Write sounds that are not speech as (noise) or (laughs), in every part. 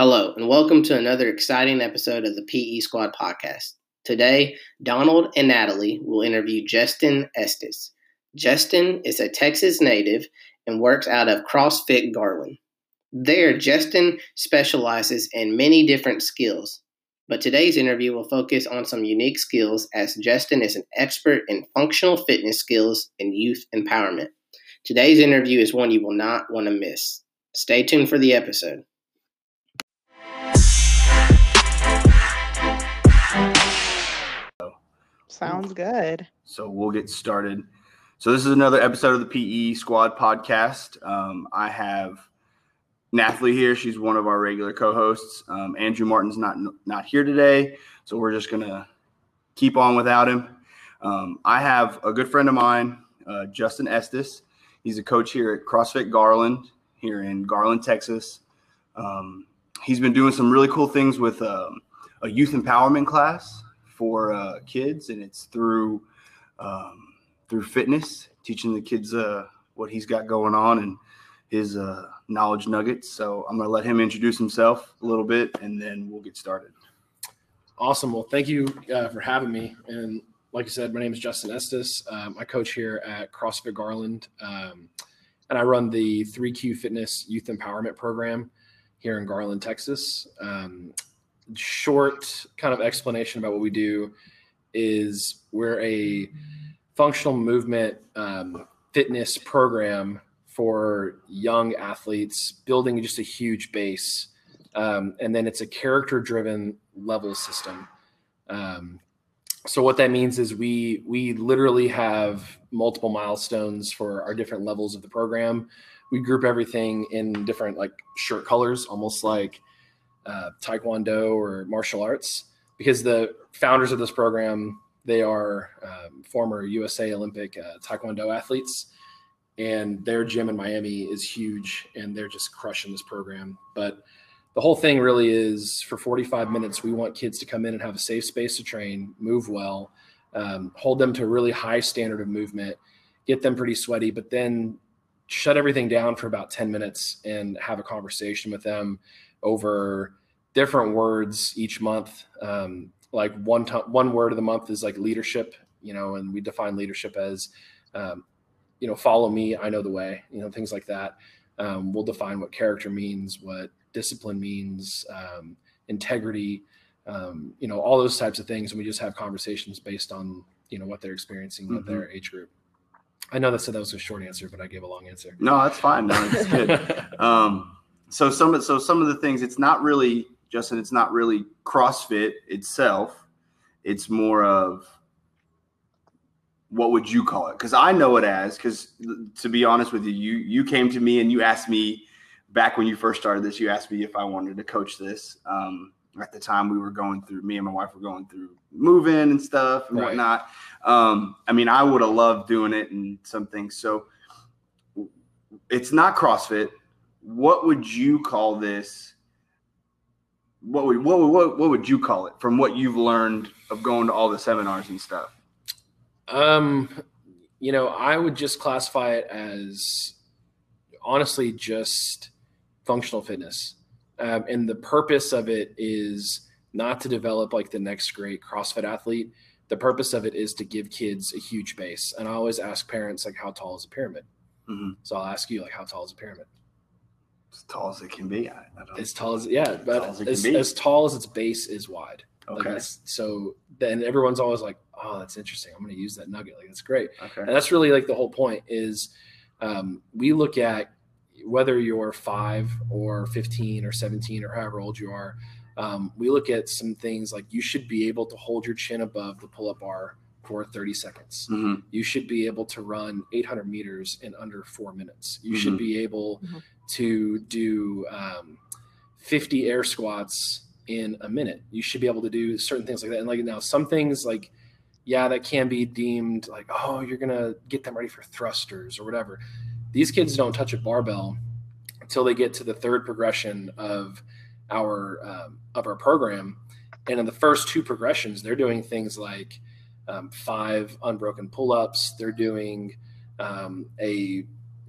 Hello, and welcome to another exciting episode of the PE Squad podcast. Today, Donald and Nathali will interview Justin Estes. Justin is a Texas native and works out of CrossFit Garland. There, Justin specializes in many different skills, but today's interview will focus on some unique skills as Justin is an expert in functional fitness skills and youth empowerment. Today's interview is one you will not want to miss. Stay tuned for the episode. Sounds good. So we'll get started. So this is another episode of the PE Squad podcast. Um, I have Nathali here. She's one of our regular co-hosts. Um, Andrew Martin's not not here today, so we're just gonna keep on without him. Um, I have a good friend of mine, uh, Justin Estes. He's a coach here at CrossFit Garland here in Garland, Texas. Um, he's been doing some really cool things with um, a youth empowerment class for uh, kids, and it's through um, through fitness, teaching the kids uh, what he's got going on and his uh, knowledge nuggets. So I'm going to let him introduce himself a little bit, and then we'll get started. Awesome. Well, thank you uh, for having me. And like I said, my name is Justin Estes. Um, I coach here at CrossFit Garland, um, and I run the 3Q Fitness Youth Empowerment Program here in Garland, Texas. Um, short kind of explanation about what we do is we're a functional movement um, fitness program for young athletes, building just a huge base. Um, and then it's a character driven level system. Um, so what that means is we we literally have multiple milestones for our different levels of the program. We group everything in different like shirt colors, almost like uh, taekwondo or martial arts because the founders of this program they are um, former usa olympic uh, taekwondo athletes and their gym in miami is huge and they're just crushing this program. But the whole thing really is for 45 minutes we want kids to come in and have a safe space to train move well um, hold them to a really high standard of movement get them pretty sweaty but then shut everything down for about 10 minutes and have a conversation with them over different words each month. Um, like one one word of the month is like leadership, you know, and we define leadership as, um, you know, follow me, I know the way, you know, things like that. Um, we'll define what character means, what discipline means, um, integrity, um, you know, all those types of things, and we just have conversations based on you know what they're experiencing mm-hmm. with their age group. I know that said that was a short answer, but I gave a long answer. No, that's fine. No, it's good. (laughs) um, so some so some of the things it's not really Justin. It's not really CrossFit itself. It's more of what would you call it? Because I know it as. Because to be honest with you, you you came to me and you asked me back when you first started this. You asked me if I wanted to coach this. Um, at the time, we were going through. Me and my wife were going through moving and stuff and right. whatnot. Um, I mean, I would have loved doing it and some things. So it's not CrossFit what would you call this? What would what, what what would you call it from what you've learned of going to all the seminars and stuff? Um, you know, I would just classify it as honestly just functional fitness. Um, and the purpose of it is not to develop like the next great CrossFit athlete. The purpose of it is to give kids a huge base. And I always ask parents like, how tall is a pyramid? Mm-hmm. So I'll ask you like, how tall is a pyramid? As tall as it can be. I, I as tall as yeah, but as, as, as, tall as its base is wide. Okay. Like so then everyone's always like, oh, that's interesting. I'm going to use that nugget. Like that's great. Okay. And that's really like the whole point is um, we look at whether you're five or 15 or 17 or however old you are. Um, we look at some things like you should be able to hold your chin above the pull-up bar for 30 seconds. Mm-hmm. You should be able to run 800 meters in under four minutes. You mm-hmm. should be able mm-hmm. to do um, 50 air squats in a minute. You should be able to do certain things like that. And like now, some things like, yeah, that can be deemed like, oh, you're gonna get them ready for thrusters or whatever. These kids don't touch a barbell until they get to the third progression of our um, of our program. And in the first two progressions, they're doing things like um, five unbroken pull-ups. They're doing um, a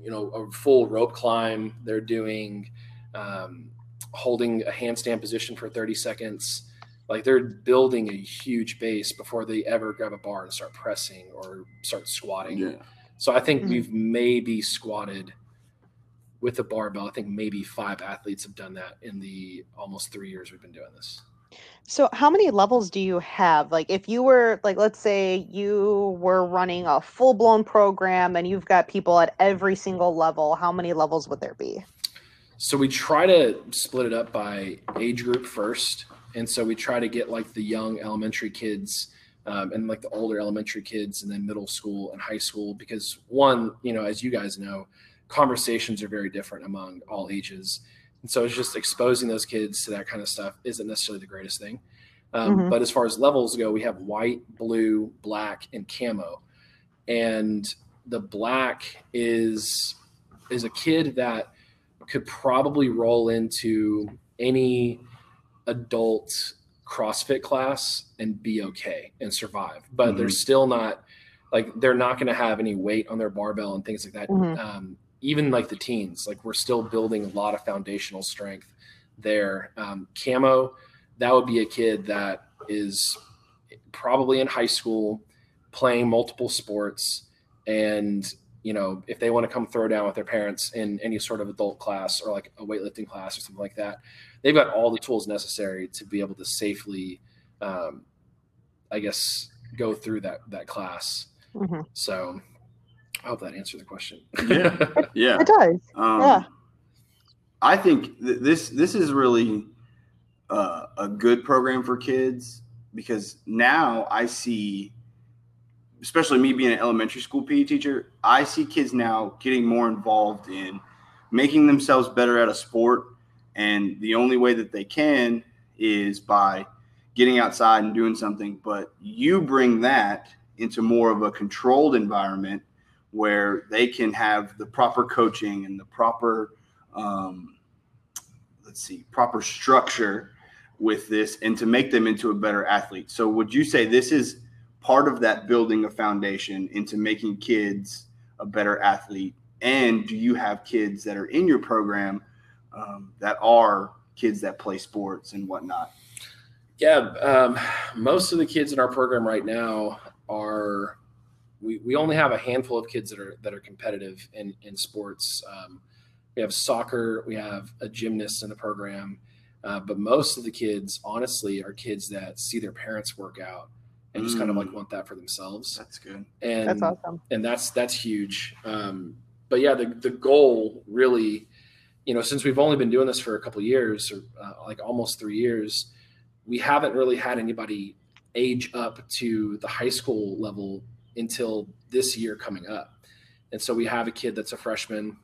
you know a full rope climb. They're doing um, holding a handstand position for 30 seconds. Like they're building a huge base before they ever grab a bar and start pressing or start squatting. Yeah. So I think Mhm. we've maybe squatted with a barbell. I think maybe five athletes have done that in the almost three years we've been doing this. So how many levels do you have? Like if you were like let's say you were running a full-blown program and you've got people at every single level, how many levels would there be? So we try to split it up by age group first, and so we try to get like the young elementary kids um, and like the older elementary kids, and then middle school and high school. Because one, you know, as you guys know, conversations are very different among all ages, and so it's just exposing those kids to that kind of stuff isn't necessarily the greatest thing. Um, Mhm. But as far as levels go, we have white, blue, black, and camo, and the black is is a kid that could probably roll into any adult CrossFit class and be okay and survive. But they're still not like they're not going to have any weight on their barbell and things like that. Mhm. Um, even like the teens, like we're still building a lot of foundational strength there. Um, camo, that would be a kid that is probably in high school playing multiple sports and you know, if they want to come throw down with their parents in any sort of adult class or like a weightlifting class or something like that, they've got all the tools necessary to be able to safely, um, I guess, go through that that class. Mhm. So, I hope that answered the question. Yeah. (laughs) Yeah. It does. Um, Yeah. I think th- this this is really uh, a good program for kids because now I see, especially me being an elementary school PE teacher, I see kids now getting more involved in making themselves better at a sport, and the only way that they can is by getting outside and doing something. But you bring that into more of a controlled environment where they can have the proper coaching and the proper um, let's see proper structure with this and to make them into a better athlete so would you say this is part of that building a foundation into making kids a better athlete and do you have kids that are in your program um, that are kids that play sports and whatnot Yeah, um, most of the kids in our program right now are. We, we only have a handful of kids that are that are competitive in in sports. Um, we have soccer, we have a gymnast in the program, uh, but most of the kids, honestly, are kids that see their parents work out and just kind of like Mm. want that for themselves. that's good And That's awesome. and that's that's huge. Um, but yeah, the the goal really, you know, since we've only been doing this for a couple of years, or uh, like almost three years, we haven't really had anybody age up to the high school level until this year coming up. And so we have a kid that's a freshman,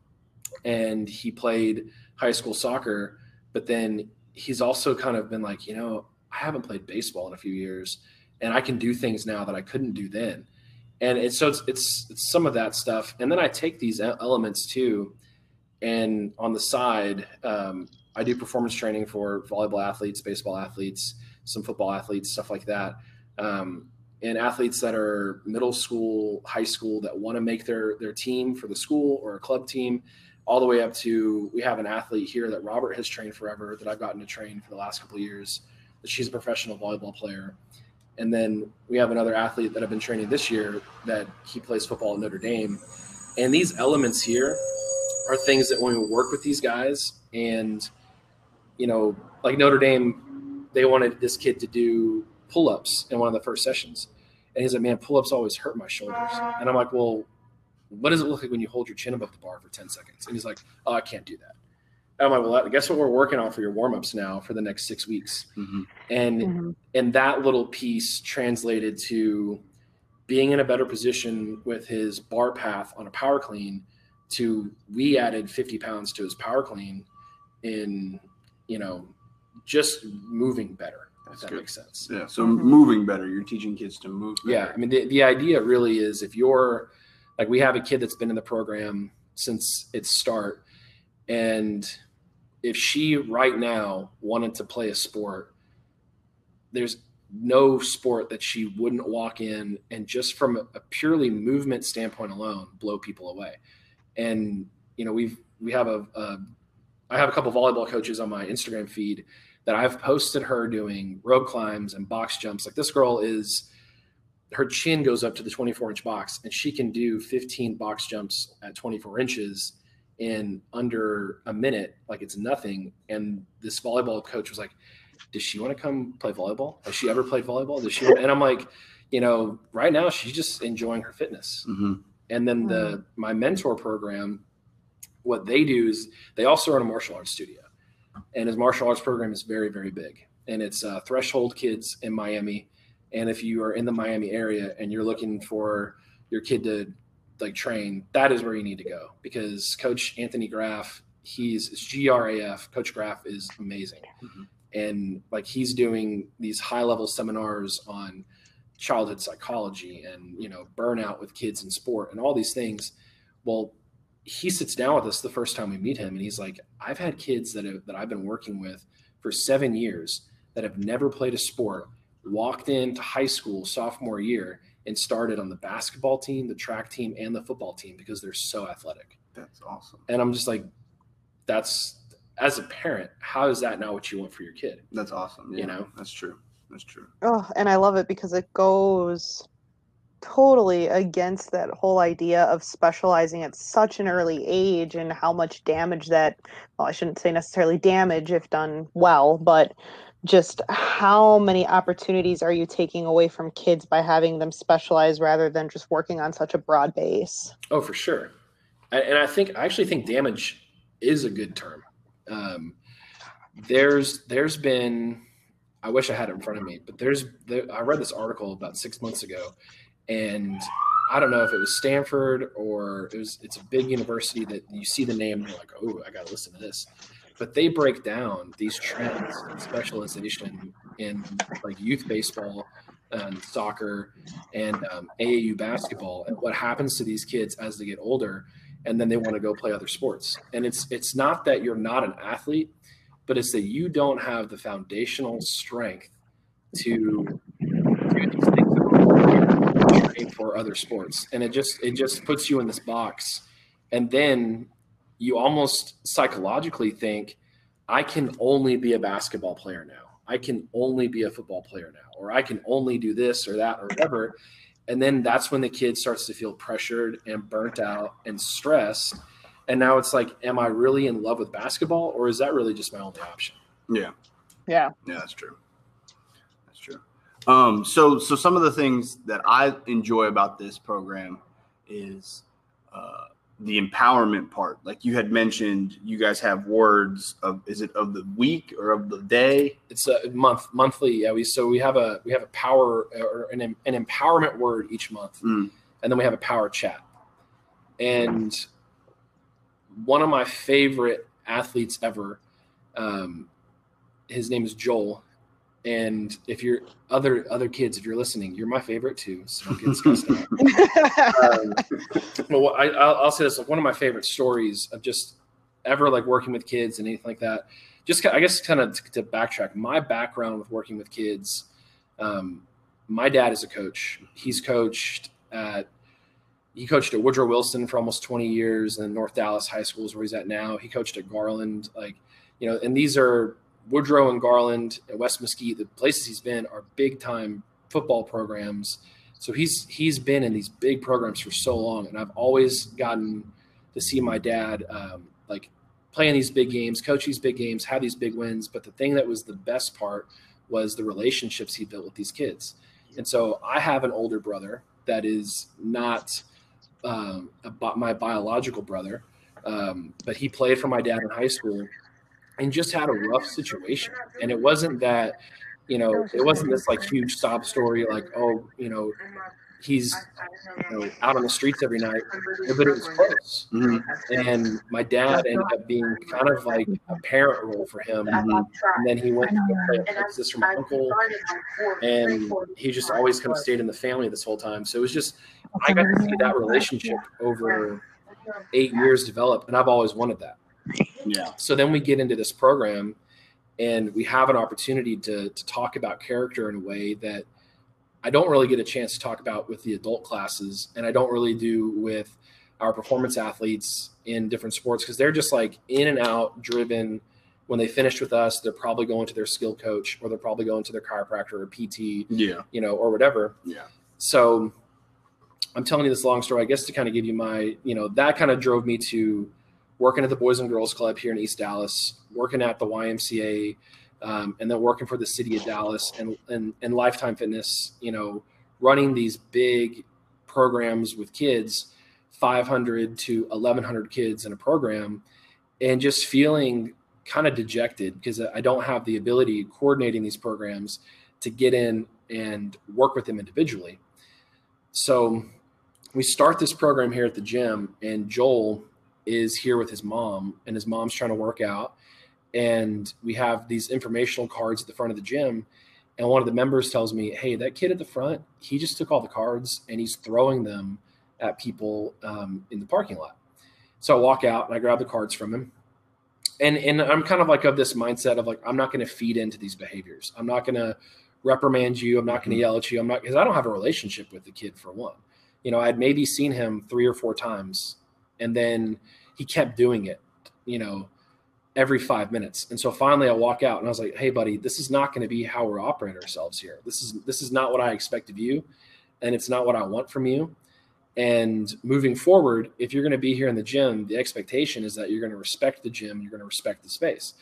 and he played high school soccer, but then he's also kind of been like, you know, I haven't played baseball in a few years, and I can do things now that I couldn't do then. And it's so it's, it's it's some of that stuff. And then i take these elements too and on the side um, i do performance training for volleyball athletes baseball athletes some football athletes stuff like that. Um, and athletes that are middle school high school that want to make their their team for the school or a club team all the way up to we have an athlete here that robert has trained forever that i've gotten to train for the last couple years that she's a professional volleyball player and then we have another athlete that I've been training this year that he plays football at Notre Dame. And these elements here are things that when we work with these guys and, you know, like Notre Dame, they wanted this kid to do pull ups in one of the first sessions. And he's like, man, pull ups always hurt my shoulders. And I'm like, well, what does it look like when you hold your chin above the bar for 10 seconds? And he's like, oh, I can't do that. And I'm like, well, guess what we're working on for your warm ups now for the next six weeks? mm-hmm. And Mhm. and that little piece translated to being in a better position with his bar path on a power clean to we added 50 pounds to his power clean in you know just moving better if That's that good. makes sense yeah so Mhm. moving better you're teaching kids to move yeah i mean the, the idea really is if you're like we have a kid that's been in the program since its start and if she right now wanted to play a sport there's no sport that she wouldn't walk in and just from a, a purely movement standpoint alone blow people away and you know we've we have a, a I have a couple volleyball coaches on my Instagram feed that I've posted her doing rope climbs and box jumps. Like this girl is, her chin goes up to the 24 inch box, and she can do 15 box jumps at 24 inches in under a minute, like it's nothing. And this volleyball coach was like, "Does she want to come play volleyball? Has she ever played volleyball? Does she?" And I'm like, you know, right now she's just enjoying her fitness. Mm-hmm. And then the my mentor program, what they do is they also run a martial arts studio, and his martial arts program is very very big, and it's uh, Threshold Kids in Miami. And if you are in the Miami area and you're looking for your kid to like train, that is where you need to go because Coach Anthony Graf, he's GRAF. Coach Graf is amazing, Mhm. and like he's doing these high level seminars on childhood psychology and you know burnout with kids in sport and all these things. Well, he sits down with us the first time we meet him, and he's like, "I've had kids that have, that I've been working with for seven years that have never played a sport, walked into high school sophomore year." And started on the basketball team, the track team, and the football team because they're so athletic That's awesome. and I'm just like, that's as a parent, how is that not what you want for your kid? That's awesome. You know? that's true. That's true. Oh, and I love it because it goes totally against that whole idea of specializing at such an early age and how much damage that well, I shouldn't say necessarily damage if done well, but just how many opportunities are you taking away from kids by having them specialize rather than just working on such a broad base? Oh, for sure. And I think I actually think damage is a good term. Um, there's there's been I wish I had it in front of me, but there's there, I read this article about six months ago, and I don't know if it was Stanford or it was it's a big university that you see the name and you're like, oh, I got to listen to this. But they break down these trends and specialization in like youth baseball and soccer and um, AAU basketball and what happens to these kids as they get older and then they want to go play other sports. And it's it's not that you're not an athlete, but it's that you don't have the foundational strength to do these things that are train for other sports. And it just it just puts you in this box. And then you almost psychologically think, I can only be a basketball player now. I can only be a football player now, or I can only do this or that or whatever. And then that's when the kid starts to feel pressured and burnt out and stressed. And now it's like, am I really in love with basketball, or is that really just my only option? Yeah. Yeah. Yeah, that's true. Um, so so some of the things that I enjoy about this program is uh, the empowerment part. Like you had mentioned, you guys have words of is it of the week or of the day? It's a month, monthly. Yeah, we so we have a we have a power or an an empowerment word each month, Mm. and then we have a power chat. And one of my favorite athletes ever, um, his name is Joel. And if you're other other kids, if you're listening, you're my favorite too. So don't get (laughs) stressed out. um, (laughs) what I, I'll, I'll say this: like one of my favorite stories of just ever like working with kids and anything like that. Just I guess kind of to, to backtrack, my background with working with kids. Um, my dad is a coach. He's coached at he coached at Woodrow Wilson for almost 20 years, and North Dallas High School is where he's at now. He coached at Garland, like you know, and these are Woodrow and Garland and West Mesquite. The places he's been are big time football programs. So he's he's been in these big programs for so long, and I've always gotten to see my dad um, like playing these big games, coach these big games, have these big wins. But the thing that was the best part was the relationships he built with these kids. And so I have an older brother that is not um, my biological brother, um, but he played for my dad in high school and just had a rough situation. And it wasn't that, you know, it wasn't this like huge sob story, like, oh, you know, he's you know, out on the streets every night, but it was close. Mhm. And my dad ended up being kind of like a parent role for him. And then he went to play Texas for my uncle, and he just always kind of stayed in the family this whole time. So it was just, I got to see that relationship over eight years develop, and I've always wanted that. Yeah. So then we get into this program, and we have an opportunity to to talk about character in a way that I don't really get a chance to talk about with the adult classes, and I don't really do with our performance athletes in different sports because they're just like in and out driven when they finish with us they're probably going to their skill coach or they're probably going to their chiropractor or pt Yeah. you know or whatever Yeah. so i'm telling you this long story i guess to kind of give you my you know that kind of drove me to working at the boys and girls club here in east dallas working at the ymca um, and then working for the city of dallas and, and and lifetime fitness you know running these big programs with kids 500 to 1100 kids in a program and just feeling kind of dejected because i don't have the ability coordinating these programs to get in and work with them individually. So we start this program here at the gym and joel is here with his mom and his mom's trying to work out and we have these informational cards at the front of the gym and one of the members tells me hey that kid at the front he just took all the cards and he's throwing them at people um, in the parking lot. So i walk out and i grab the cards from him and and i'm kind of like of this mindset of like i'm not going to feed into these behaviors. I'm not going to reprimand you. I'm not going to yell at you. I'm not because i don't have a relationship with the kid for one. You know i'd maybe seen him three or four times and then he kept doing it you know every five minutes. And so finally I walk out and I was like, Hey buddy, this is not going to be how we're operating ourselves here. This is, this is not what I expect of you. And it's not what I want from you. And moving forward, if you're going to be here in the gym, the expectation is that you're going to respect the gym. You're going to respect the space.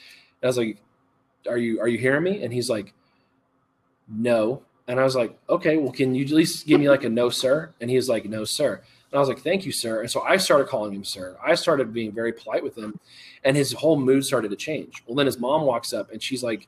And I was like, are you, are you hearing me? And he's like, no. And I was like, okay, well, can you at least give me like a no, sir? And he was like, no, sir. And I was like, thank you, sir. And so I started calling him sir. I started being very polite with him, and his whole mood started to change. Well, then his mom walks up and she's like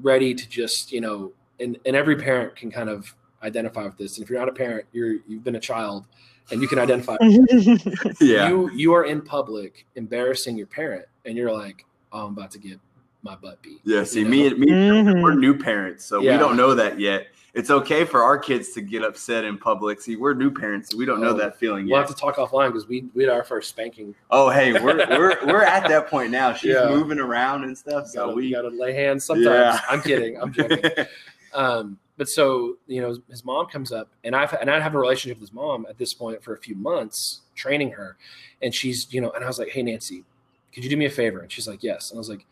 ready to just, you know, and, and every parent can kind of identify with this. And if you're not a parent, you're you've been a child and you can identify. (laughs) Yeah. You you are in public embarrassing your parent and you're like, oh, I'm about to get my butt beat. Yeah. See, You know? me and me, Mhm. we're new parents, so Yeah. we don't know that yet. It's okay for our kids to get upset in public. See, we're new parents, so we don't know Oh, that feeling yet. We'll have to talk offline because we we had our first spanking. oh, hey, we're we're we're at that point now. She's Yeah. moving around and stuff, so Gotta, we. gotta lay hands sometimes. Yeah. I'm kidding. I'm joking. (laughs) Um, but so you know, his mom comes up, and I've and I have a relationship with his mom at this point for a few months, training her, and she's you know, and I was like, hey Nancy, could you do me a favor? And she's like, yes. And I was like,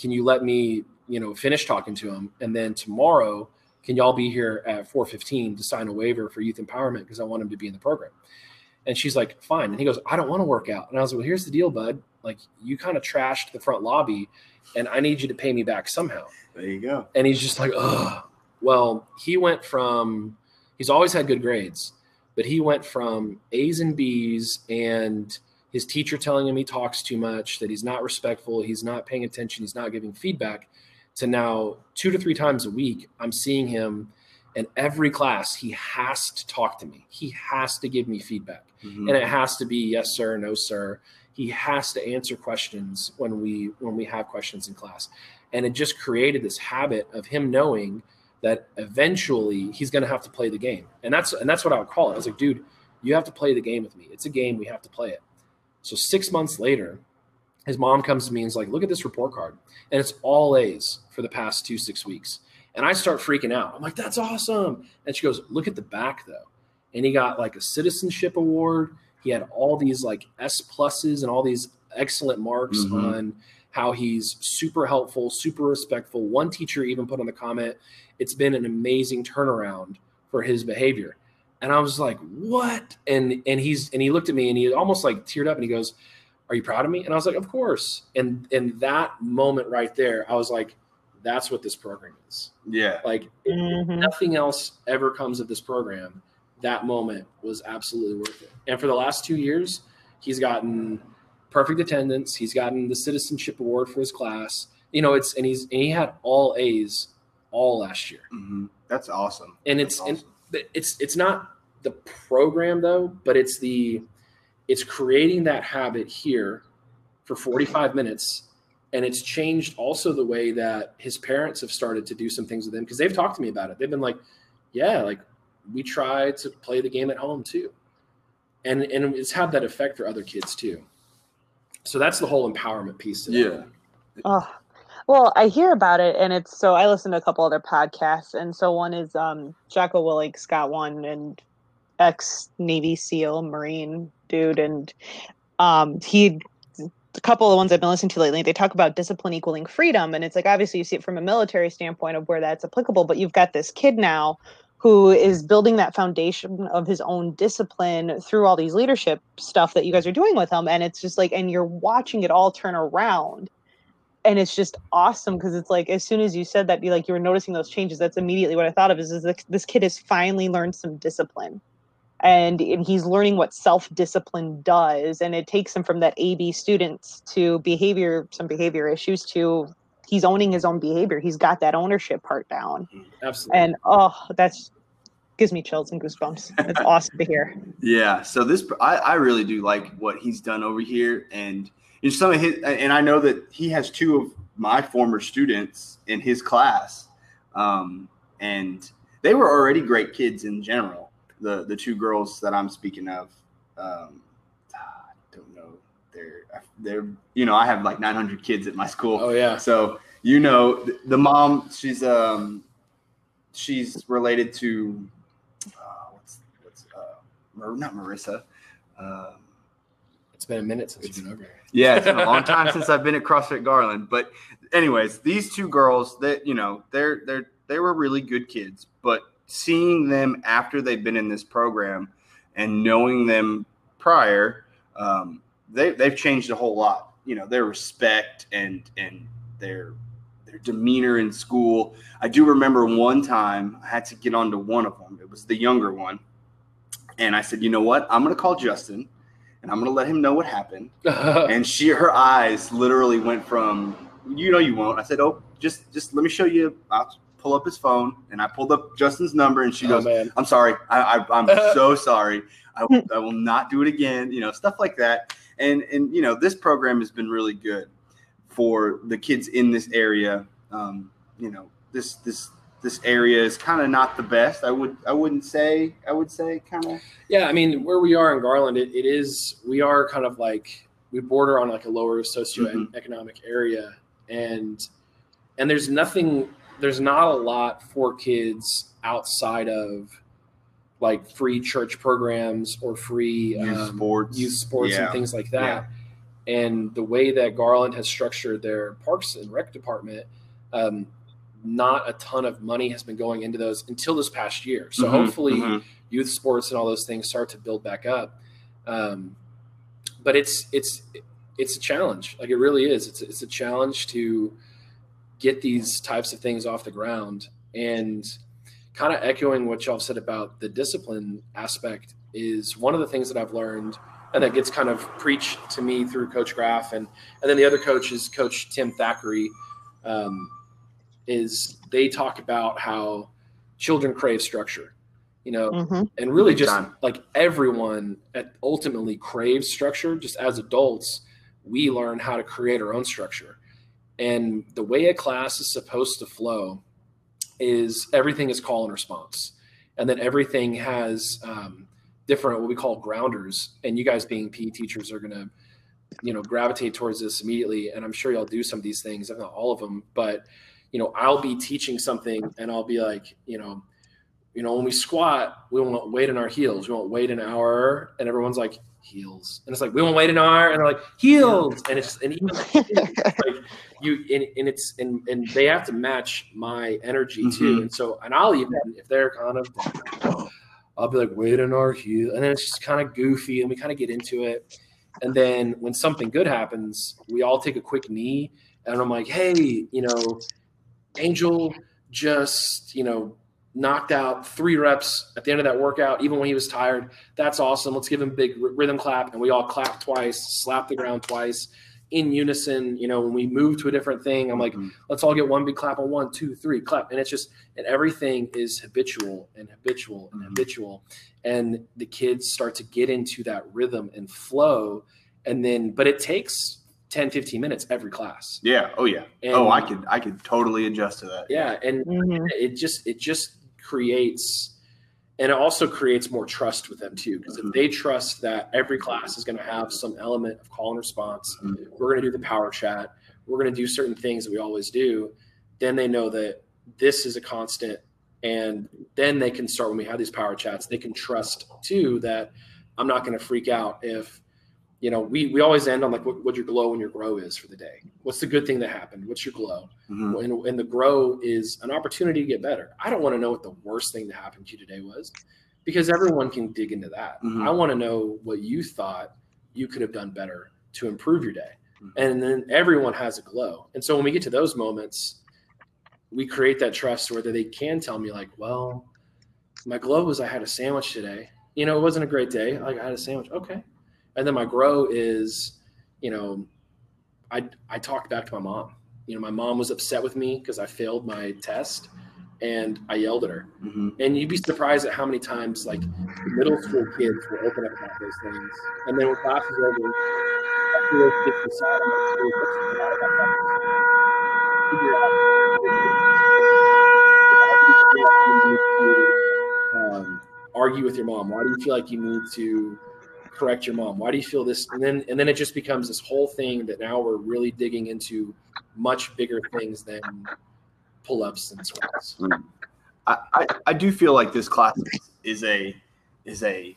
can you let me you know finish talking to him, and then tomorrow, can y'all be here at 4:15 to sign a waiver for youth empowerment because I want him to be in the program. And she's like, fine. And he goes, I don't want to work out. And I was like, well, here's the deal, bud. Like, you kind of trashed the front lobby, and I need you to pay me back somehow there you go. and he's just like, oh, well, he went from, he's always had good grades, but he went from A's and B's and his teacher telling him he talks too much, that he's not respectful, he's not paying attention, he's not giving feedback, to now two to three times a week, I'm seeing him in every class. He has to talk to me, he has to give me feedback. Mhm. and it has to be yes sir no sir. He has to answer questions when we when we have questions in class. And it just created this habit of him knowing that eventually he's going to have to play the game. And that's and that's what i would call it. I was like dude you have to play the game with me. It's a game. We have to play it. So six months later his mom comes to me and is like look at this report card and it's all a's for the past two six weeks and i start freaking out i'm like that's awesome and she goes look at the back though and he got like a citizenship award. He had all these like S pluses and all these excellent marks Mhm. on how he's super helpful, super respectful. One teacher even put on the comment, it's been an amazing turnaround for his behavior. And I was like, what? And and he's and he looked at me and he almost like teared up and he goes, Are you proud of me? And I was like, Of course. And in that moment right there, I was like, that's what this program is. Yeah. Like Mhm. nothing else ever comes of this program. That moment was absolutely worth it. And for the last two years, he's gotten perfect attendance. He's gotten the citizenship award for his class. You know, it's and he's and he had all A's all last year. hmm That's awesome. And That's it's awesome. and it's it's not the program though, but it's the it's creating that habit here for 45 minutes and it's changed also the way that his parents have started to do some things with him because they've talked to me about it. They've been like yeah like we try to play the game at home too. And and it's had that effect for other kids too. So that's the whole empowerment piece to yeah. Oh, well, I hear about it, and it's so I listen to a couple other podcasts, and so one is um Jocko Willink's got one, and ex Navy SEAL Marine dude, and um, he a couple of the ones I've been listening to lately, they talk about discipline equaling freedom. And it's like, obviously, you see it from a military standpoint of where that's applicable, but you've got this kid now who is building that foundation of his own discipline through all these leadership stuff that you guys are doing with him. And it's just like, and you're watching it all turn around. And it's just awesome because it's like, as soon as you said that, you like, you were noticing those changes. That's immediately what I thought of is, is like, this kid has finally learned some discipline and, and he's learning what self-discipline does and it takes him from that ab students to behavior some behavior issues to he's owning his own behavior he's got that ownership part down Absolutely. and oh that's gives me chills and goosebumps it's (laughs) awesome to hear Yeah. So this, I, I really do like what he's done over here, and you some of his, and I know that he has two of my former students in his class, um, and they were already great kids in general. The the two girls that I'm speaking of, um, I don't know, they're they're you know I have like 900 kids at my school. oh yeah. So you know th- the mom, she's um she's related to uh, what's what's uh, Mar- not Marissa. Um, It's been a minute since you've been over here. yeah, it's been a long time (laughs) since I've been at CrossFit Garland. But anyways, these two girls, that you know, they're they're they were really good kids. But seeing them after they've been in this program and knowing them prior, um, they they've changed a whole lot. You know, their respect and and their their demeanor in school. I do remember one time I had to get onto one of them. It was the younger one, and I said, you know what? I'm going to call Justin, and I'm going to let him know what happened (laughs) and she her eyes literally went from you know you won't i said oh just just let me show you i'll pull up his phone and i pulled up justin's number and she oh goes man. i'm sorry. I, I, i'm (laughs) so sorry. I, will- I will not do it again you know stuff like that. And and you know this program has been really good for the kids in this area. Um, you know this this this area is kind of not the best i would i wouldn't say i would say kind of Yeah, I mean, where we are in Garland, it, it is we are kind of like we border on like a lower socioeconomic area, and and there's nothing, there's not a lot for kids outside of like free church programs or free youth um, sports youth sports Yeah. and things like that. And the way that Garland has structured their parks and rec department, um, not a ton of money has been going into those until this past year. So Mhm, hopefully, mhm. youth sports and all those things start to build back up. Um, but it's it's it's a challenge. Like it really is. It's it's a challenge to get these types of things off the ground. And kind of echoing what y'all said about the discipline aspect is one of the things that I've learned and that gets kind of preached to me through Coach Graf and and then the other coach is Coach Tim Thackeray. Um, is they talk about how children crave structure, you know, hmm and really just time. like everyone at- ultimately craves structure just as adults we learn how to create our own structure and the way a class is supposed to flow is everything is call and response. And then everything has um, different what we call grounders. And you guys being pe teachers are going to you know gravitate towards this immediately. And i'm sure y'all do some of these things if not all of them but you know i'll be teaching something and i'll be like you know you know, when we squat, we won't weight in our heels. We won't wait an hour, and everyone's like heels, and it's like we won't wait an hour, and they're like heels, and it's and even (laughs) like you and, and it's and and they have to match my energy too, Mhm. and so and I'll even if they're kind of, I'll be like weight in our heel, and then it's just kind of goofy, and we kind of get into it, and then when something good happens, we all take a quick knee, and I'm like, hey, you know, Angel just you know knocked out three reps at the end of that workout, even when he was tired. That's awesome. Let's give him a big rhythm clap. And we all clap twice, slap the ground twice in unison. You know, when we move to a different thing, I'm like, Mhm. let's all get one big clap on one, two, three, clap. And it's just, and everything is habitual and habitual and Mhm. habitual. And the kids start to get into that rhythm and flow. And then, but it takes 10, 15 minutes every class. Yeah. Oh yeah. And, oh, I could I could totally adjust to that. Yeah. And hmm it just it just creates and it also creates more trust with them too because if they trust that every class is going to have some element of call and response Mhm. we're going to do the power chat we're going to do certain things that we always do then they know that this is a constant and then they can start when we have these power chats they can trust too that I'm not going to freak out if, you know, we, we always end on like what, what your glow and your grow is for the day. What's the good thing that happened? What's your glow? Mhm. And, and the grow is an opportunity to get better. I don't want to know what the worst thing that happened to you today was because everyone can dig into that. Mhm. I want to know what you thought you could have done better to improve your day. Mhm. And then everyone has a glow. And so when we get to those moments, we create that trust where they can tell me like, well, my glow was I had a sandwich today. You know, it wasn't a great day. Like I had a sandwich. Okay. And then my grow is, you know, I I talked back to my mom. You know, my mom was upset with me because I failed my test and I yelled at her. Mhm. And you'd be surprised at how many times like middle school kids will open up about those things. And then when class is over, after those kids decide, I'm like, "Hey, what's the matter about that?" Figure out why do you feel like you need to um, argue with your mom? Why do you feel like you need to correct your mom? Why do you feel this? And then and then it just becomes this whole thing that now we're really digging into much bigger things than pull-ups and squats. I, I, I do feel like this class is a is a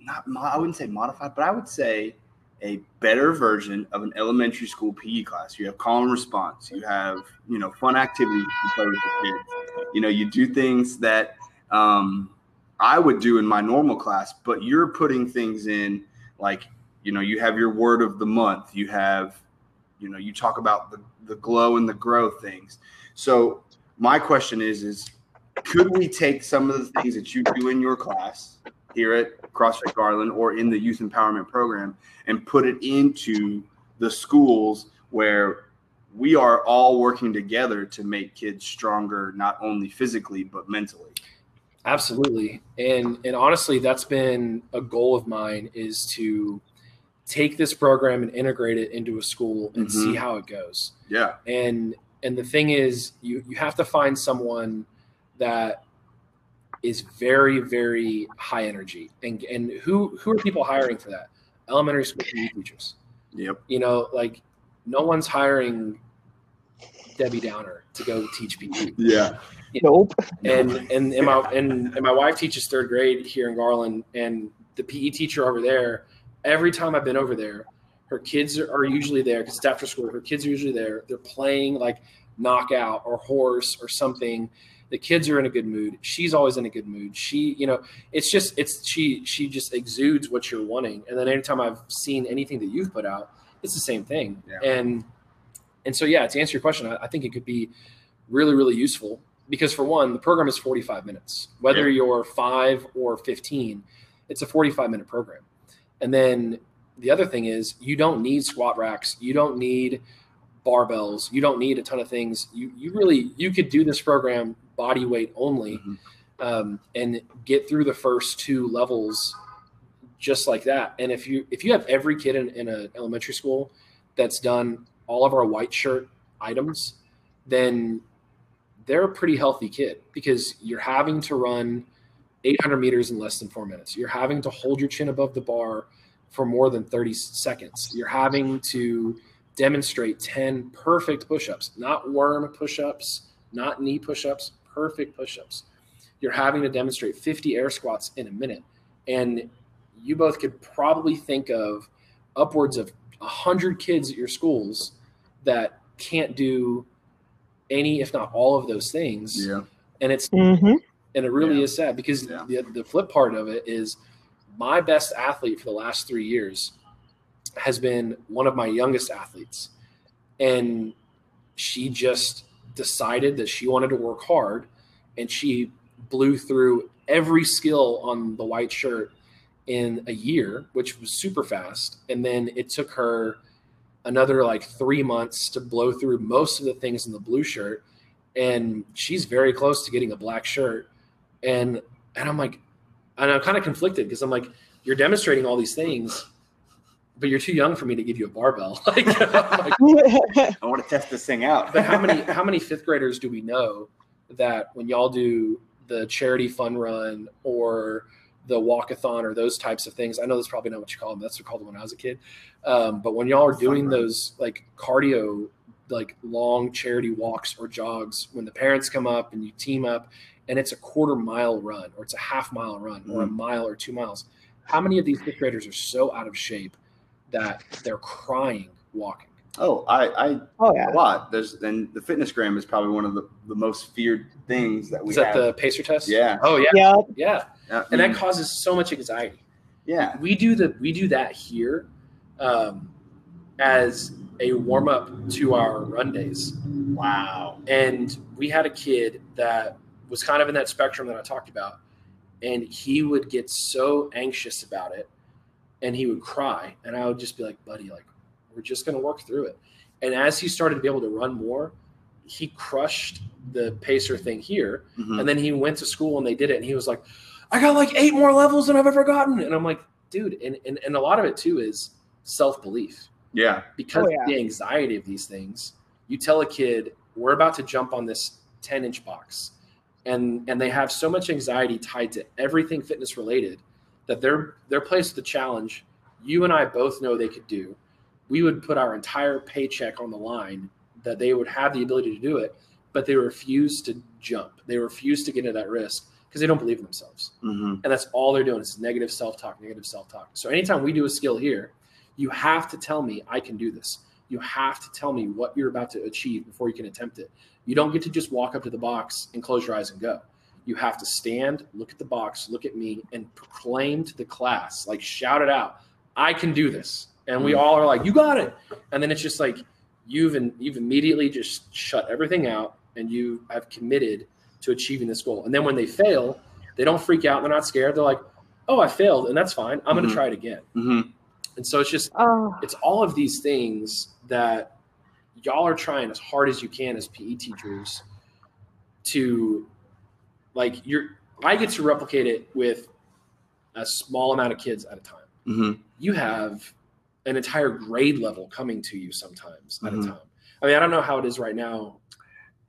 not I wouldn't say modified, but I would say a better version of an elementary school PE class. You have call and response. You have you know fun activities to play with the kids. You know you do things that um, I would do in my normal class, but you're putting things in like you know you have your word of the month. You have you know you talk about the the glow and the grow things. So my question is is could we take some of the things that you do in your class here at CrossFit Garland or in the youth empowerment program and put it into the schools where we are all working together to make kids stronger not only physically but mentally Absolutely. And and honestly, that's been a goal of mine is to take this program and integrate it into a school and Mhm. see how it goes. yeah And and the thing is you you have to find someone that is very very high energy. And and who who are people hiring for that? Elementary school teachers. yep You know, like no one's hiring Debbie Downer to go teach PE yeah Nope. and (laughs) and and my and, and my wife teaches third grade here in Garland, and the PE teacher over there. Every time I've been over there, her kids are, usually there because it's after school. Her kids are usually there. They're playing like knockout or horse or something. The kids are in a good mood. She's always in a good mood. She, you know, it's just it's she she just exudes what you're wanting. And then anytime I've seen anything that you've put out, it's the same thing. Yeah. And and so yeah, to answer your question, I, I think it could be really really useful because for one, the program is 45 minutes. Whether you're five or 15, it's a 45 minute program. And then the other thing is you don't need squat racks. You don't need barbells. You don't need a ton of things. You you really you could do this program body weight only, Mhm. um, and get through the first two levels just like that. And if you if you have every kid in, in an elementary school that's done all of our white shirt items, then they're a pretty healthy kid because you're having to run 800 meters in less than four minutes. You're having to hold your chin above the bar for more than 30 seconds. You're having to demonstrate 10 perfect push ups, not worm push ups, not knee push ups, perfect push ups. You're having to demonstrate 50 air squats in a minute. And you both could probably think of upwards of 100 kids at your schools that can't do any, if not all of those things. yeah And it's Mm-hmm. and it really Yeah. is sad because Yeah. the, the flip part of it is my best athlete for the last three years has been one of my youngest athletes and she just decided that she wanted to work hard and she blew through every skill on the white shirt in a year which was super fast and then it took her another like three months to blow through most of the things in the blue shirt. And she's very close to getting a black shirt. And and i'm like and i'm kind of conflicted because i'm like you're demonstrating all these things but you're too young for me to give you a barbell. (laughs) Like, (laughs) like, i want to test this thing out. but how many (laughs) how many fifth graders do we know that when y'all do the charity fun run or the walkathon or those types of things i know that's probably not what you call them that's what I called them when i was a kid um, but when y'all are doing those like cardio like long charity walks or jogs when the parents come up and you team up and it's a quarter mile run or it's a half mile run or a Mhm. mile or two miles how many of these fifth graders are so out of shape that they're crying walking? Oh, I, I Oh yeah. a lot. There's and the FitnessGram is probably one of the, the most feared things that we Is that have. the pacer test? Yeah. Oh yeah. Yep. Yeah. Uh, And that causes so much anxiety. yeah. We do the we do that here um, as a warm up to our run days. Wow. And we had a kid that was kind of in that spectrum that I talked about. And he would get so anxious about it and he would cry. And I would just be like, buddy, like, we're just going to work through it. And as he started to be able to run more, he crushed the pacer thing here. Mhm. And then he went to school and they did it. And he was like, I got like eight more levels than I've ever gotten. And I'm like, dude, and, and, and a lot of it too is self belief Yeah. because Oh, yeah. of the anxiety of these things. You tell a kid, we're about to jump on this 10 inch box. And, and they have so much anxiety tied to everything fitness related that they're they're placed with the challenge you and I both know they could do. We would put our entire paycheck on the line that they would have the ability to do it, but they refuse to jump. They refuse to get into that risk because they don't believe in themselves. hmm And that's all they're doing is negative self-talk, negative self-talk. So anytime we do a skill here, you have to tell me I can do this. You have to tell me what you're about to achieve before you can attempt it. You don't get to just walk up to the box and close your eyes and go. You have to stand, look at the box, look at me, and proclaim to the class, like shout it out, I can do this. And we all are like, you got it. And then it's just like you've in, you've immediately just shut everything out and you have committed to achieving this goal. And then when they fail, they don't freak out. They're not scared. They're like, oh, I failed, and that's fine. I'm going Mhm. to try it again. hmm And so it's just Oh, it's all of these things that y'all are trying as hard as you can as PE teachers to like you're I get to replicate it with a small amount of kids at a time. hmm You have an entire grade level coming to you sometimes at Mhm. a time. I mean, I don't know how it is right now,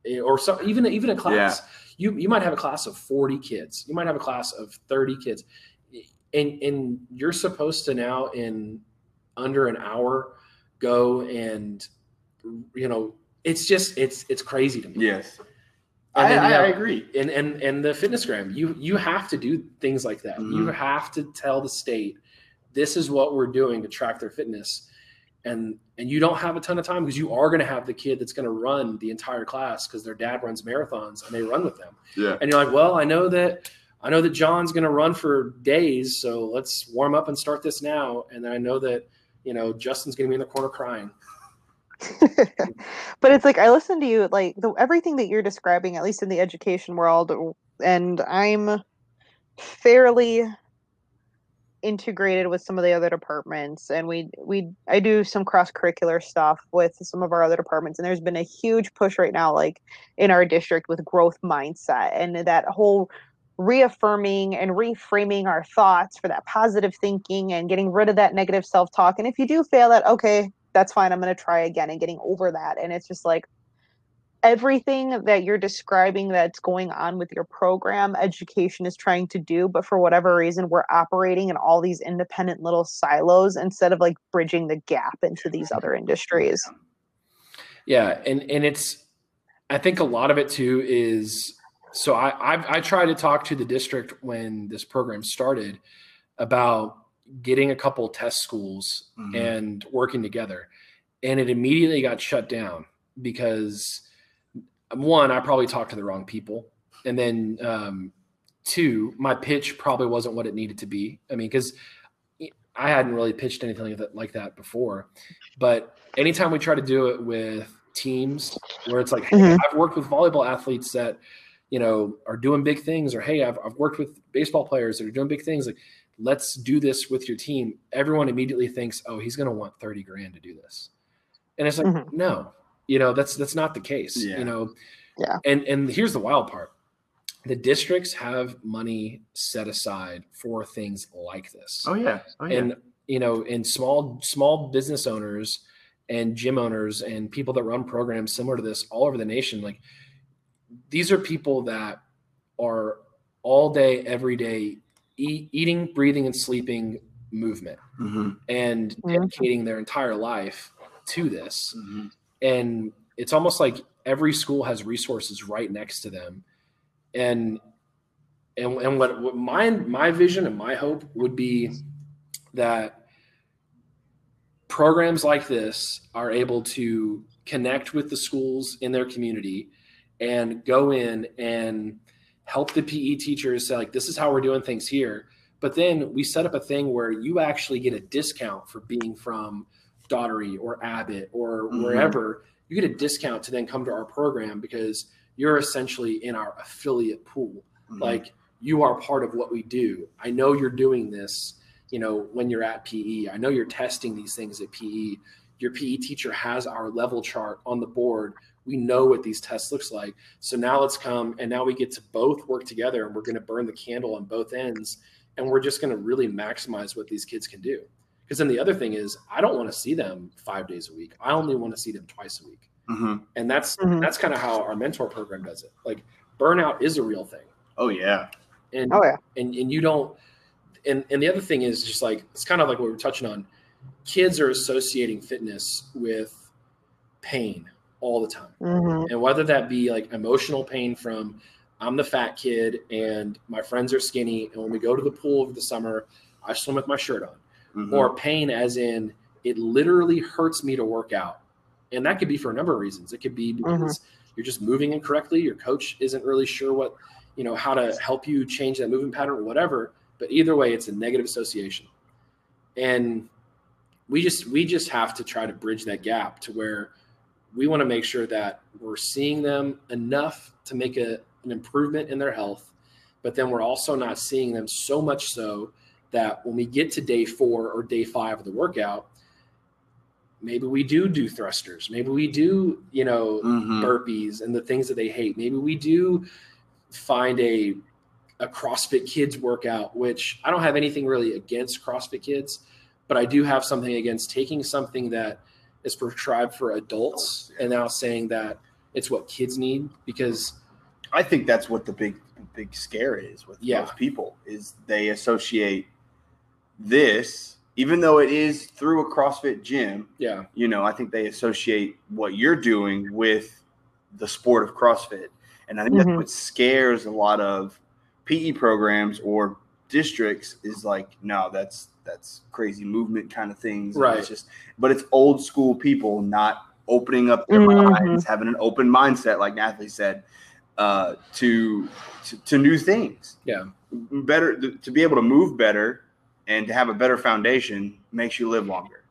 eh, or so even even a class. You you might have a class of forty kids. You might have a class of thirty kids, and and you're supposed to now in under an hour go and you know it's just it's it's crazy to me. Yes. I, then you I, I agree. and and and the FitnessGram you you have to do things like that you Mhm. have to tell the state this is what we're doing to track their fitness. And and you don't have a ton of time because you are going to have the kid that's going to run the entire class because their dad runs marathons and they run with them. Yeah. and you're like well i know that i know that john's going to run for days so let's warm up and start this now. And then i know that you know justin's going to be in the corner crying. (laughs) But it's like I listen to you like the everything that you're describing, at least in the education world, and I'm fairly integrated with some of the other departments and we we I do some cross curricular stuff with some of our other departments and there's been a huge push right now like in our district with growth mindset and that whole reaffirming and reframing our thoughts for that positive thinking and getting rid of that negative self-talk and if you do fail that okay that's fine i'm going to try again and getting over that and it's just like everything that you're describing that's going on with your program education is trying to do but for whatever reason we're operating in all these independent little silos instead of like bridging the gap into these other industries. Yeah, and and it's I think a lot of it too is so I I, I tried to talk to the district when this program started about getting a couple test schools Mhm. and working together, and it immediately got shut down because one I probably talked to the wrong people, and then um, two my pitch probably wasn't what it needed to be. I mean because. I hadn't really pitched anything like that, like that before, but anytime we try to do it with teams where it's like, hey, Mhm. I've worked with volleyball athletes that, you know, are doing big things, or hey, I've, I've worked with baseball players that are doing big things. Like, let's do this with your team. Everyone immediately thinks, oh, he's going to want 30 grand to do this. And it's like, Mhm. no, you know, that's, that's not the case, Yeah. you know? Yeah. And, and here's the wild part. The districts have money set aside for things like this Oh yeah. Oh yeah. and you know and small small business owners and gym owners and people that run programs similar to this all over the nation like these are people that are all day every day eat, eating breathing and sleeping movement hmm and Mhm. dedicating their entire life to this hmm and it's almost like every school has resources right next to them and and, and what, what my my vision and my hope would be that programs like this are able to connect with the schools in their community and go in and help the PE teachers say like this is how we're doing things here. But then we set up a thing where you actually get a discount for being from Daugherty or Abbett or Mhm. wherever. You get a discount to then come to our program because you're essentially in our affiliate pool. Mhm. Like you are part of what we do. I know you're doing this, you know, when you're at PE. I know you're testing these things at PE. Your PE teacher has our level chart on the board. We know what these tests looks like. So now let's come and now we get to both work together and we're going to burn the candle on both ends and we're just going to really maximize what these kids can do. Because then the other thing is I don't want to see them 5 days a week. I only want to see them twice a week Mhm. and that's Mhm. that's kind of how our mentor program does it like burnout is a real thing Oh yeah. and Oh yeah. and and you don't and and the other thing is just like it's kind of like what we were touching on kids are associating fitness with pain all the time hmm and whether that be like emotional pain from i'm the fat kid and my friends are skinny and when we go to the pool over the summer i swim with my shirt on Mhm. or pain as in it literally hurts me to work out. And that could be for a number of reasons. It could be because you're just moving incorrectly. Your coach isn't really sure what you know how to help you change that movement pattern or whatever. But either way it's a negative association. And we just we just have to try to bridge that gap to where we want to make sure that we're seeing them enough to make a, an improvement in their health but then we're also not seeing them so much so that when we get to day four or day five of the workout, maybe we do do thrusters. Maybe we do, you know, Mhm. burpees and the things that they hate. Maybe we do find a a CrossFit Kids workout, which I don't have anything really against CrossFit Kids, but I do have something against taking something that is prescribed for adults and now saying that it's what kids need because I think that's what the big big scare is with Yeah. most people is they associate this, even though it is through a CrossFit gym. yeah, You know, I think they associate what you're doing with the sport of CrossFit, and I think Mhm. that's what scares a lot of PE programs or districts. Is like, no, that's that's crazy movement kind of things. and Right. It's just, but it's old school people not opening up their Mhm. minds, having an open mindset, like Nathali said, uh, to, to to new things. Yeah. better to be able to move better and to have a better foundation makes you live longer.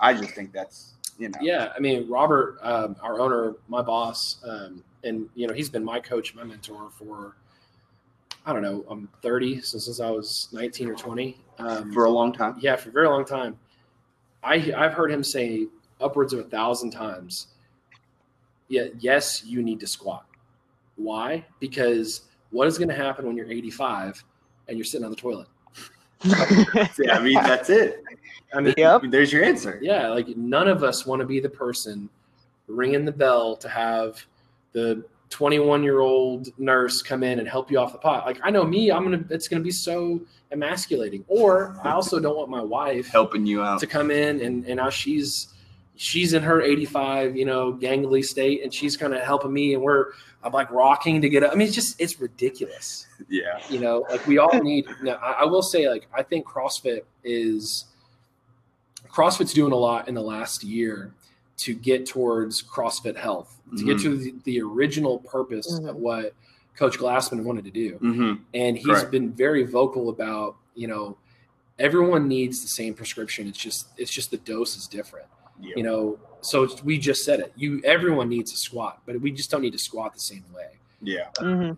I just think that's you know. Yeah, I mean, Robert, um, our owner, my boss, um, and you know, he's been my coach, my mentor for I don't know, I'm 30 so since I was 19 or 20. Um, For a long time. yeah, for a very long time. I I've heard him say upwards of a thousand times. Yeah, yes, you need to squat. Why? Because what is going to happen when you're 85 and you're sitting on the toilet? (laughs) Yeah, I mean that's it. I mean, Yep. There's your answer. yeah, like none of us want to be the person ringing the bell to have the 21 year old nurse come in and help you off the pot. Like I know me, I'm gonna it's gonna be so emasculating. Or I also don't want my wife Helping you out. to come in and and now she's she's in her 85 you know gangly state and she's kind of helping me and we're i'm like rocking to get up i mean it's just it's ridiculous Yeah. you know like we all need now, I, I will say like i think crossfit is crossfit's doing a lot in the last year to get towards crossfit health to get Mhm. to the, the original purpose of Mhm. what coach glassman wanted to do hmm and he's Correct. been very vocal about you know everyone needs the same prescription it's just it's just the dose is different Yeah. you know so we just said it you everyone needs a squat but we just don't need to squat the same way yeah. Mhm.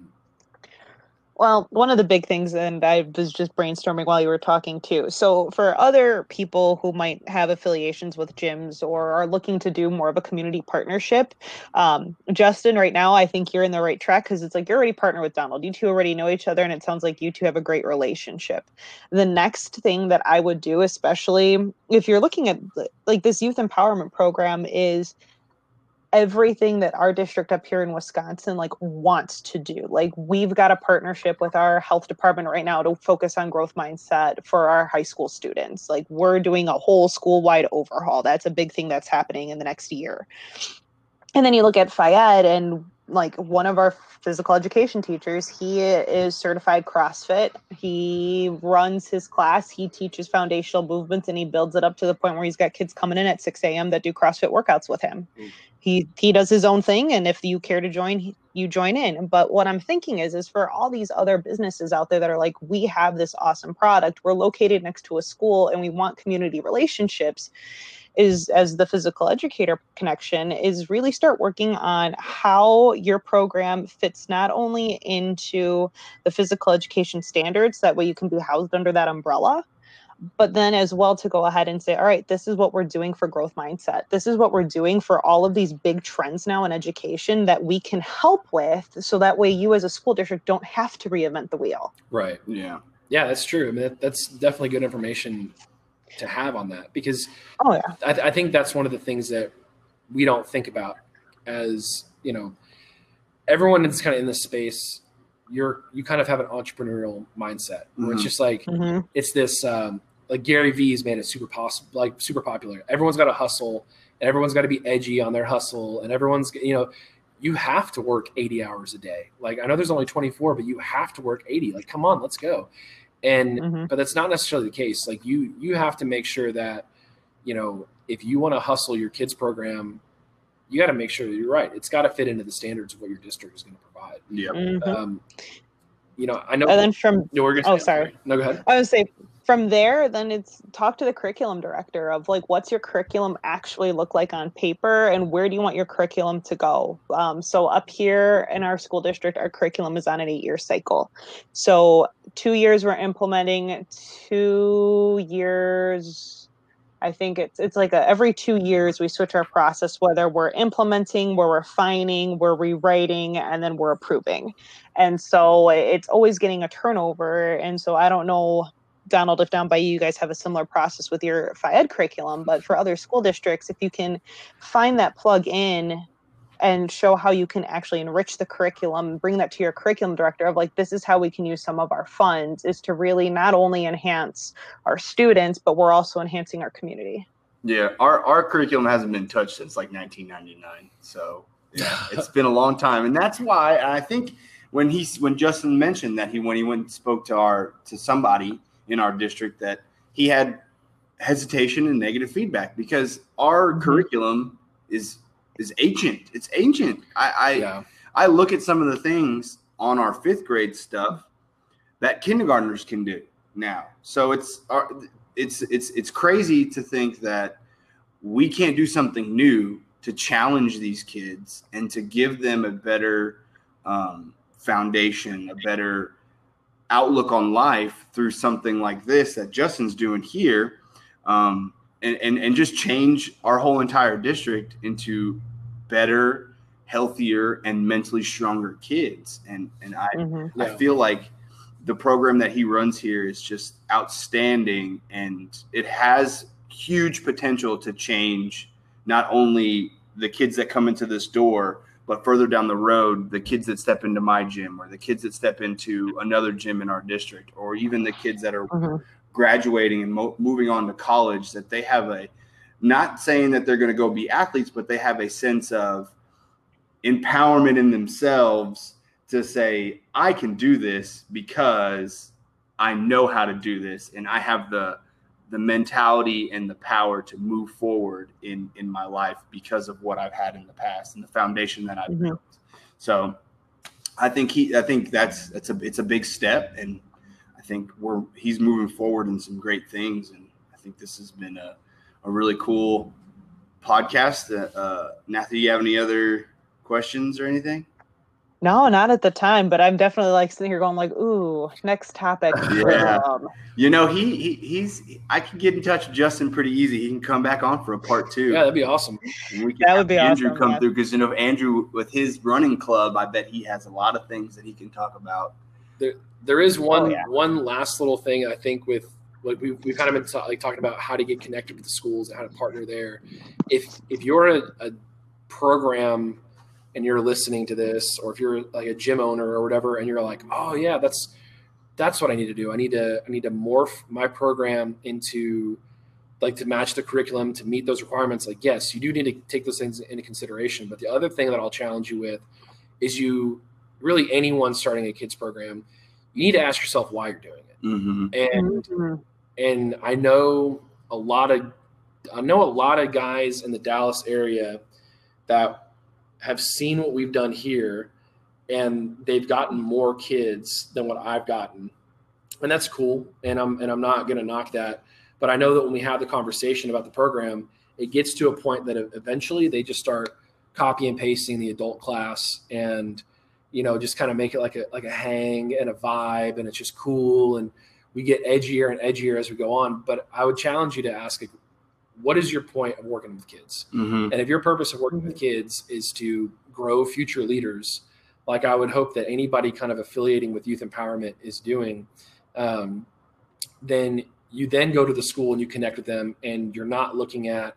Well, one of the big things, and I was just brainstorming while you were talking too. So, for other people who might have affiliations with gyms or are looking to do more of a community partnership, um, Justin, right now, I think you're in the right track because it's like you're already partnered with Donald. You two already know each other, and it sounds like you two have a great relationship. The next thing that I would do, especially if you're looking at like this youth empowerment program, is everything that our district up here in Wisconsin like wants to do. Like we've got a partnership with our health department right now to focus on growth mindset for our high school students. Like we're doing a whole school-wide overhaul. That's a big thing that's happening in the next year. And then you look at Fayette and like one of our physical education teachers he is certified crossfit. He runs his class he teaches foundational movements and he builds it up to the point where he's got kids coming in at 6 a.m that do crossfit workouts with him. Mm. he he does his own thing and if you care to join he- you join in. But what i'm thinking is is for all these other businesses out there that are like we have this awesome product. We're located next to a school and we want community relationships is as the physical educator connection is really start working on how your program fits not only into the physical education standards that way you can be housed under that umbrella but then as well to go ahead and say all right this is what we're doing for growth mindset this is what we're doing for all of these big trends now in education that we can help with so that way you as a school district don't have to reinvent the wheel Right. Yeah. Yeah, that's true. I mean, that, that's definitely good information to have on that because oh yeah. I, I think that's one of the things that we don't think about as you know everyone that's kind of in this space you're you kind of have an entrepreneurial mindset where it's just like Mhm. it's this um, like Gary Vee's made it super possible like super popular. Everyone's got to hustle and everyone's got to be edgy on their hustle and everyone's you know you have to work 80 hours a day. Like I know there's only 24 but you have to work 80 like come on let's go and Mhm. but that's not necessarily the case like you you have to make sure that you know if you want to hustle your kids program you got to make sure that you're right it's got to fit into the standards of what your district is going to provide Yeah. Mhm. um, you know i know and then from no, we're oh, sorry. no go ahead I would say from there, then it's talk to the curriculum director of like, what's your curriculum actually look like on paper, and where do you want your curriculum to go? Um, so up here in our school district, our curriculum is on an eight-year cycle. So two years we're implementing, two years. I think it's it's like a, every two years we switch our process, whether we're implementing, we're refining, we're rewriting, and then we're approving. And so it's always getting a turnover. And so I don't know Donald, if down by you, you guys have a similar process with your FIED curriculum, but for other school districts, if you can find that plug in and show how you can actually enrich the curriculum, and bring that to your curriculum director of like, this is how we can use some of our funds, is to really not only enhance our students, but we're also enhancing our community. Yeah. Our our curriculum hasn't been touched since like 1999. So yeah, it's been a long time, and that's why I think when he when Justin mentioned that he when he went and spoke to our to somebody in our district that he had hesitation and negative feedback because our Mhm. curriculum is is ancient. It's ancient. I I, yeah I look at some of the things on our fifth grade stuff that kindergartners can do now. So it's it's it's it's crazy to think that we can't do something new to challenge these kids and to give them a better um, foundation, a better outlook on life through something like this that Justin's doing here, um, and, and and just change our whole entire district into better, healthier, and mentally stronger kids. And and I Mhm. I feel like the program that he runs here is just outstanding and it has huge potential to change not only the kids that come into this door but further down the road the kids that step into my gym or the kids that step into another gym in our district or even the kids that are Mhm. graduating and mo- moving on to college that they have a not saying that they're going to go be athletes but they have a sense of empowerment in themselves to say i can do this because i know how to do this and i have the the mentality and the power to move forward in in my life because of what i've had in the past and the foundation that i've Mhm. built. So i think he i think that's that's a it's a big step and i think we're he's moving forward in some great things and i think this has been a, a really cool podcast. Uh, uh Nathan, do you have any other questions or anything No, not at the time, but I'm definitely like sitting here going like, ooh, next topic. (laughs) Yeah. Um, you know he, he he's i can get in touch with justin pretty easy he can come back on for a part two yeah that'd be awesome And we can That would be Andrew awesome, come yeah. through because you know Andrew with his running club, I bet he has a lot of things that he can talk about. There, there is one Oh, yeah. one last little thing I think with like we we've kind of been ta- like talking about how to get connected with the schools and how to partner there. If if you're a, a program and you're listening to this, or if you're like a gym owner or whatever, and you're like, oh yeah, that's that's what I need to do. I need to I need to morph my program into like to match the curriculum to meet those requirements. Like yes, you do need to take those things into consideration. But the other thing that I'll challenge you with is you really anyone starting a kids program, you need to ask yourself why you're doing it. Mm-hmm. And Mhm. and I know a lot of I know a lot of guys in the Dallas area that have seen what we've done here and they've gotten more kids than what I've gotten. And that's cool. And I'm and I'm not going to knock that, but I know that when we have the conversation about the program, it gets to a point that eventually they just start copy and pasting the adult class and you know just kind of make it like a like a hang and a vibe and it's just cool and we get edgier and edgier as we go on. But I would challenge you to ask, what is your point of working with kids? Mm-hmm. And if your purpose of working with kids is to grow future leaders, like I would hope that anybody kind of affiliating with youth empowerment is doing, um, then you then go to the school and you connect with them, and you're not looking at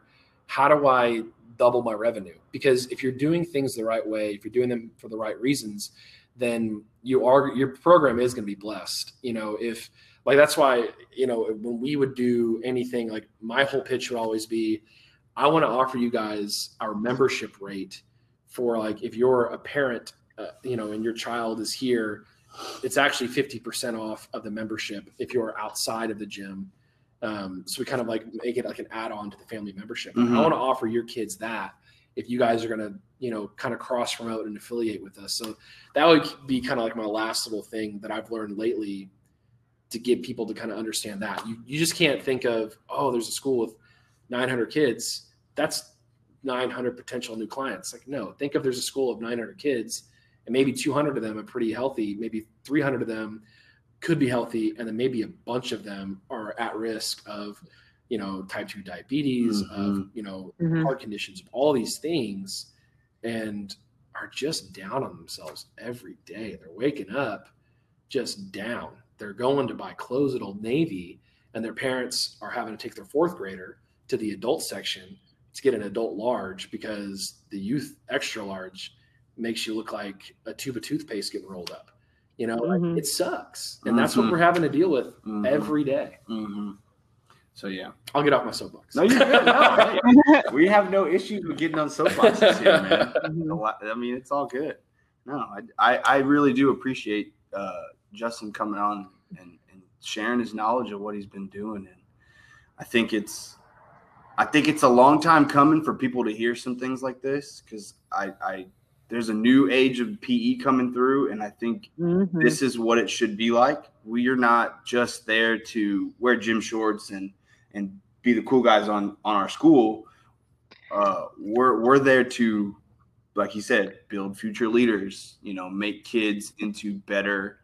how do I double my revenue? Because if you're doing things the right way, if you're doing them for the right reasons, then you are your program is going to be blessed. You know, if like that's why you know when we would do anything like my whole pitch would always be i want to offer you guys our membership rate for like if you're a parent uh, you know and your child is here it's actually 50% off of the membership if you're outside of the gym. Um, so we kind of like make it like an add-on to the family membership. Mhm. i want to offer your kids that if you guys are going to you know kind of cross promote and affiliate with us. So that would be kind of like my last little thing that i've learned lately to get people to kind of understand that. You, you just can't think of, oh, there's a school with 900 kids. That's 900 potential new clients. Like, no, think of there's a school of 900 kids and maybe 200 of them are pretty healthy. Maybe 300 of them could be healthy. And then maybe a bunch of them are at risk of, you know, type 2 diabetes, of, Mhm. you know, Mhm. heart conditions, of all these things, and are just down on themselves every day. They're waking up just down. They're going to buy clothes at Old Navy, and their parents are having to take their fourth grader to the adult section to get an adult large because the youth extra large makes you look like a tube of toothpaste getting rolled up. You know, like, Mhm. it sucks. And that's what we're having to deal with Mhm. every day. Mm-hmm. So yeah, I'll get off my soapbox. no, you're good. No, hey, (laughs) we have no issues with getting on soapboxes here, man. I mean, it's all good. No, I, I, I really do appreciate uh, Justin coming on and, and sharing his knowledge of what he's been doing, and I think it's, I think it's a long time coming for people to hear some things like this because I, I, there's a new age of PE coming through, and I think Mhm. this is what it should be like. We are not just there to wear gym shorts and and be the cool guys on on our school. Uh, we're we're there to, like you said, build future leaders. You know, make kids into better,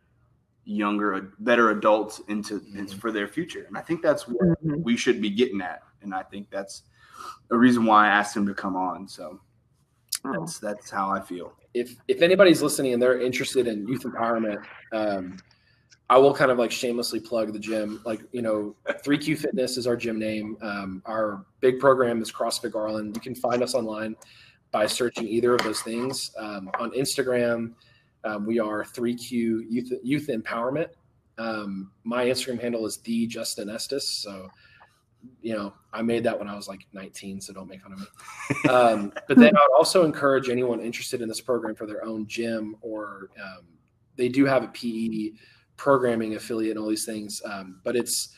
younger, better adults into, into for their future. And I think that's what Mhm. we should be getting at. And I think that's a reason why I asked him to come on. So Oh. that's that's how I feel. if if anybody's listening and they're interested in youth empowerment, um, I will kind of like shamelessly plug the gym. Like you know, (laughs) 3Q Fitness is our gym name. Um, our big program is CrossFit Garland. You can find us online by searching either of those things. Um, on Instagram, um, we are 3Q Youth Youth Empowerment. Um, my Instagram handle is the Justin Estes. So you know, I made that when I was like 19, so don't make fun of me. (laughs) Um, but then I would also encourage anyone interested in this program for their own gym, or um, they do have a PE programming affiliate and all these things. Um, but it's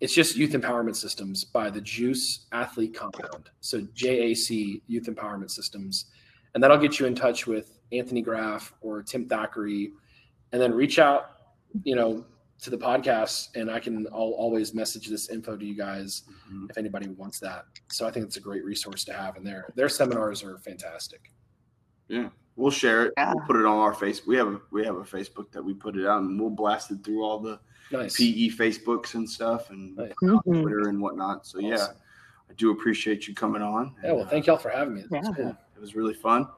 it's just Youth Empowerment Systems by the Juice Athlete Compound. So JAC Youth Empowerment Systems, and that'll get you in touch with Anthony Graf or Tim Thackeray, and then reach out, you know, to the podcast, and I can I'll always message this info to you guys Mhm. if anybody wants that. So I think it's a great resource to have, and their their seminars are fantastic. Yeah, we'll share it. Yeah. We'll put it on our face. We have a we have a Facebook that we put it out, and we'll blast it through all the Nice. PE Facebooks and stuff, and Nice. on Mhm. Twitter and whatnot. So yeah, I do appreciate you coming on. Yeah, well, thank y'all for having me. That's Yeah. cool. It was really fun.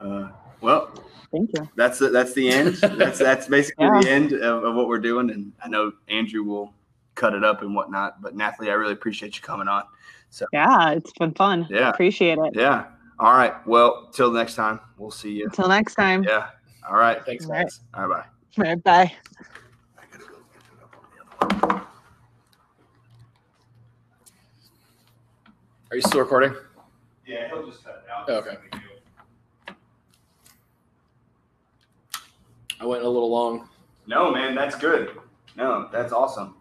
Uh, well, Thank you. that's the, that's the end. (laughs) that's that's basically Yeah. the end of, of what we're doing, and I know Andrew will cut it up and whatnot. But Nathali, I really appreciate you coming on. So yeah, it's been fun. Yeah. Appreciate it. Yeah. All right. Well, till next time, we'll see you. Until next time. Yeah. All right. Thanks, All right. guys. All right. Bye. right, bye. Are you still recording? Yeah, he'll just cut it out. Oh, okay. I went a little long. No, man, that's good. No, that's awesome.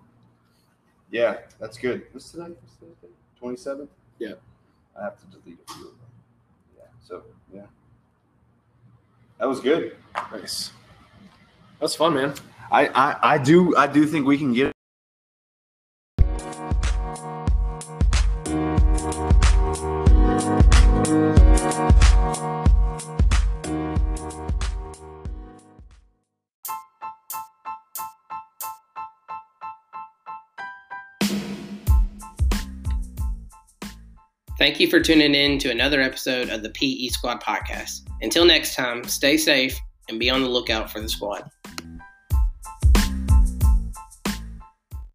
Yeah, that's good. What's today? Twenty seventh. Yeah. I have to delete a few of them. Yeah. So yeah, that was good. Nice. That's fun, man. I, I I do I do think we can get. Thank you for tuning in to another episode of the PE Squad podcast. Until next time, stay safe and be on the lookout for the squad.